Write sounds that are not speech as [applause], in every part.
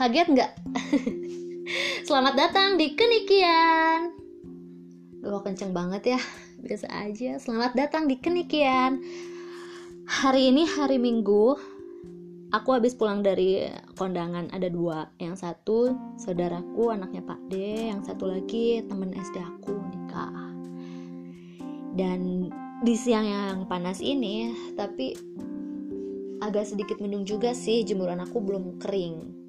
Kaget nggak? [laughs] Selamat datang di Kenikian. Duh, kenceng banget ya. Biasa aja. Selamat datang di Kenikian. Hari ini hari Minggu. Aku habis pulang dari kondangan. Ada dua. Yang satu saudaraku, anaknya Pak D. Yang satu lagi temen SD aku nikah. Dan di siang yang panas ini, tapi agak sedikit mendung juga sih jemuran aku belum kering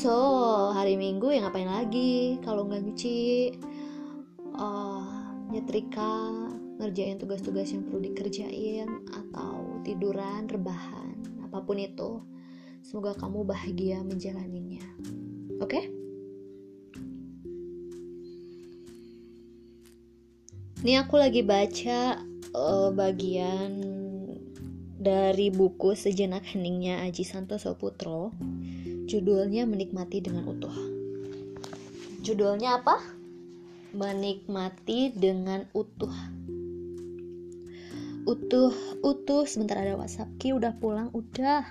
so hari minggu ya ngapain lagi? Kalau nggak nyuci uh, nyetrika ngerjain tugas-tugas yang perlu dikerjain atau tiduran rebahan apa pun itu semoga kamu bahagia menjalaninya. Oke? Okay? ini aku lagi baca uh, bagian dari buku Sejenak Heningnya Aji Santoso Putro judulnya Menikmati dengan Utuh. Judulnya apa? Menikmati dengan utuh. Utuh utuh. Sebentar ada WhatsApp. Ki udah pulang? Udah.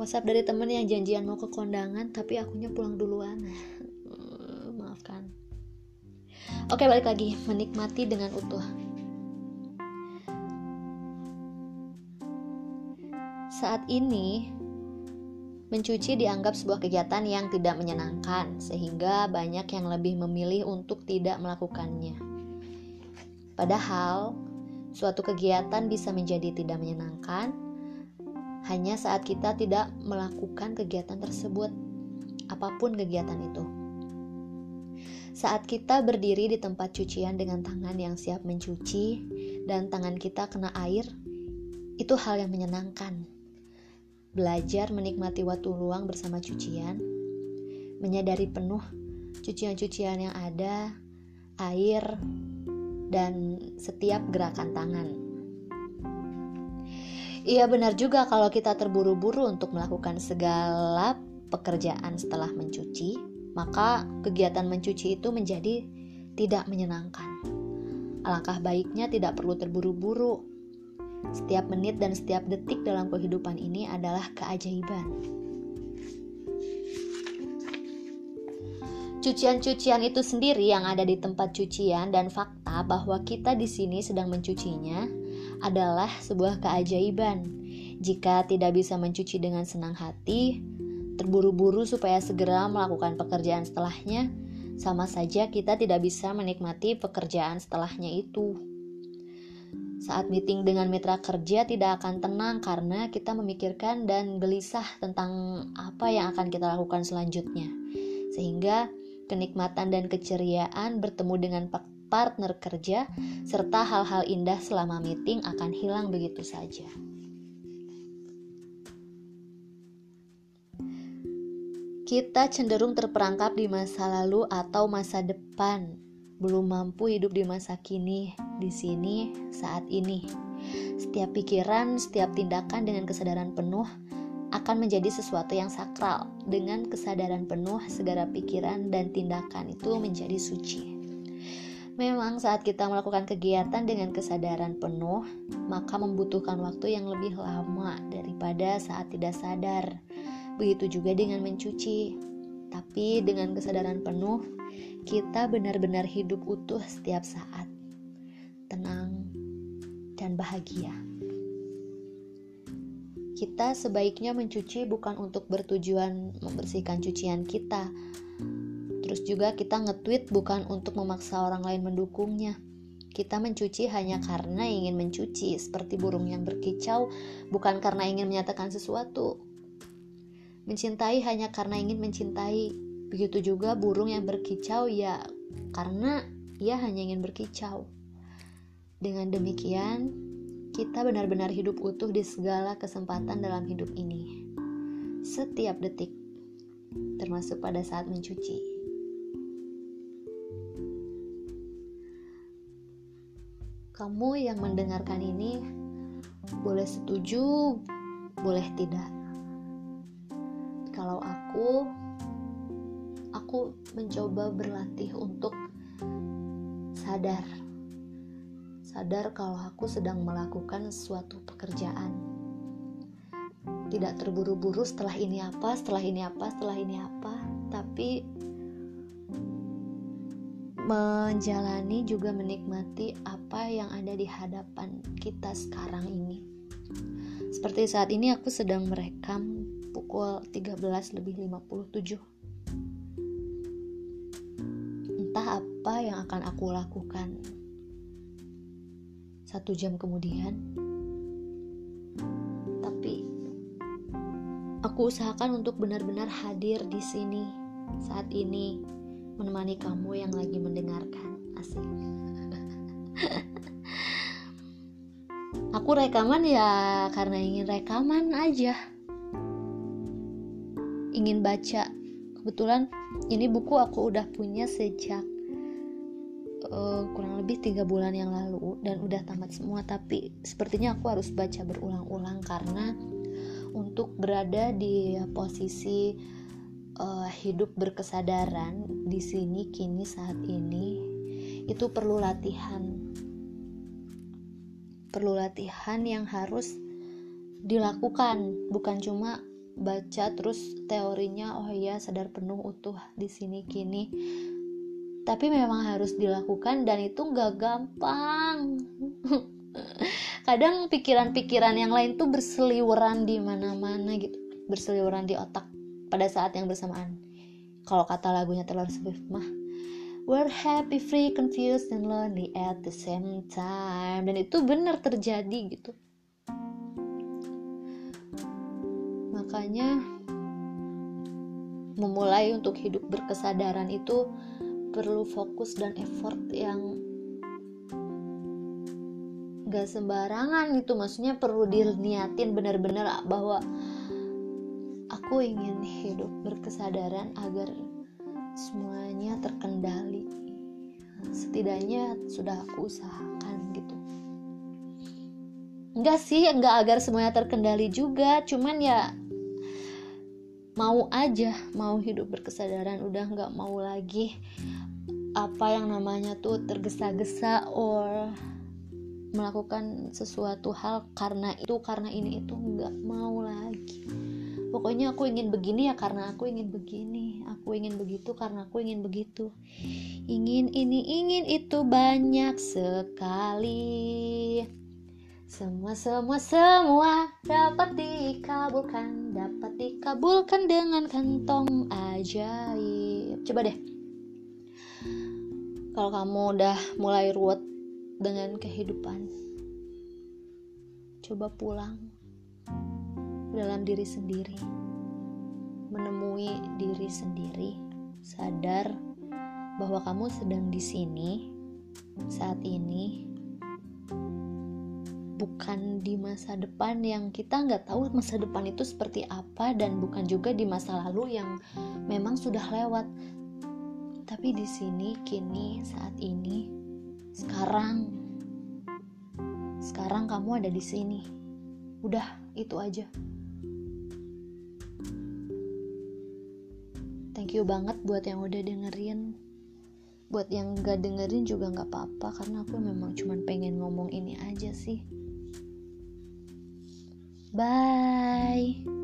WhatsApp dari temen yang janjian mau ke kondangan tapi akunya pulang duluan [laughs] oke balik lagi. Menikmati dengan utuh. Saat ini mencuci dianggap sebuah kegiatan yang tidak menyenangkan sehingga banyak yang lebih memilih untuk tidak melakukannya. Padahal suatu kegiatan bisa menjadi tidak menyenangkan hanya saat kita tidak melakukan kegiatan tersebut, apa pun kegiatan itu. Saat kita berdiri di tempat cucian dengan tangan yang siap mencuci dan tangan kita kena air, itu hal yang menyenangkan. Belajar menikmati waktu luang bersama cucian, menyadari penuh cucian-cucian yang ada, air, dan setiap gerakan tangan. Iya benar juga kalau kita terburu-buru untuk melakukan segala pekerjaan setelah mencuci, maka kegiatan mencuci itu menjadi tidak menyenangkan. Alangkah baiknya tidak perlu terburu-buru. Setiap menit dan setiap detik dalam kehidupan ini adalah keajaiban. Cucian-cucian itu sendiri yang ada di tempat cucian dan fakta bahwa kita di sini sedang mencucinya adalah sebuah keajaiban. Jika tidak bisa mencuci dengan senang hati, terburu-buru supaya segera melakukan pekerjaan setelahnya, sama saja kita tidak bisa menikmati pekerjaan setelahnya itu. Saat meeting dengan mitra kerja tidak akan tenang karena kita memikirkan dan gelisah tentang apa yang akan kita lakukan selanjutnya. Sehingga kenikmatan dan keceriaan bertemu dengan partner kerja, serta hal-hal indah selama meeting akan hilang begitu saja. Kita cenderung terperangkap di masa lalu atau masa depan, belum mampu hidup di masa kini, di sini, saat ini. Setiap pikiran, setiap tindakan dengan kesadaran penuh akan menjadi sesuatu yang sakral. Dengan kesadaran penuh, segala pikiran dan tindakan itu menjadi suci. Memang saat kita melakukan kegiatan dengan kesadaran penuh, maka membutuhkan waktu yang lebih lama daripada saat tidak sadar. Begitu juga dengan mencuci. Tapi dengan kesadaran penuh, kita benar-benar hidup utuh setiap saat. Tenang dan bahagia. Kita sebaiknya mencuci bukan untuk bertujuan membersihkan cucian kita, Terus juga kita nge-tweet bukan untuk memaksa orang lain mendukungnya. Kita mencuci hanya karena ingin mencuci, seperti burung yang berkicau, bukan karena ingin menyatakan sesuatu. Mencintai hanya karena ingin mencintai. Begitu juga burung yang berkicau ya karena ia hanya ingin berkicau. Dengan demikian, kita benar-benar hidup utuh di segala kesempatan dalam hidup ini. Setiap detik, termasuk pada saat mencuci. kamu yang mendengarkan ini boleh setuju, boleh tidak. Aku mencoba berlatih untuk sadar sadar kalau aku sedang melakukan suatu pekerjaan. Tidak terburu-buru setelah ini apa, setelah ini apa, setelah ini apa, tapi menjalani juga menikmati apa yang ada di hadapan kita sekarang ini. Seperti saat ini aku sedang merekam pukul 13 lebih 57. Entah apa yang akan aku lakukan satu jam kemudian. Tapi aku usahakan untuk benar-benar hadir di sini saat ini menemani kamu yang lagi mendengarkan. Asik. [laughs] aku rekaman ya karena ingin rekaman aja. Ingin baca. Kebetulan ini buku aku udah punya sejak uh, kurang lebih tiga bulan yang lalu dan udah tamat semua tapi sepertinya aku harus baca berulang-ulang karena untuk berada di posisi uh, hidup berkesadaran di sini kini saat ini itu perlu latihan perlu latihan yang harus dilakukan bukan cuma baca terus teorinya oh iya sadar penuh utuh di sini kini. Tapi memang harus dilakukan dan itu gak gampang. [laughs] Kadang pikiran-pikiran yang lain tuh berseliweran di mana-mana gitu berseliweran di otak pada saat yang bersamaan. Kalau kata lagunya Taylor Swift mah We're happy, free, confused, and lonely at the same time. Dan itu benar terjadi gitu Makanya Memulai untuk hidup berkesadaran itu perlu fokus dan effort yang gak sembarangan gitu. Maksudnya perlu diniatin benar-benar bahwa aku ingin hidup berkesadaran agar semuanya terkendali. Setidaknya sudah aku usahakan gitu. Enggak sih enggak agar semuanya terkendali juga. Cuman ya mau aja mau hidup berkesadaran udah nggak mau lagi. Apa yang namanya tuh tergesa-gesa or melakukan sesuatu hal karena itu karena ini itu nggak mau lagi. Pokoknya aku ingin begini ya karena aku ingin begini. Aku ingin begitu karena aku ingin begitu. Ingin ini ingin itu banyak sekali semua semua semua dapat dikabulkan dapat dikabulkan dengan kantong ajaib. Coba deh. Kalau kamu udah mulai ruwet dengan kehidupan coba pulang dalam diri sendiri. Menemui diri sendiri sadar bahwa kamu sedang di sini saat ini bukan di masa depan yang kita nggak tahu masa depan itu seperti apa dan bukan juga di masa lalu yang memang sudah lewat tapi di sini kini saat ini sekarang sekarang kamu ada di sini. Udah, itu aja. Thank you banget buat yang udah dengerin. Buat yang gak dengerin juga gak apa-apa karena aku memang cuman pengen ngomong ini aja sih. Bye.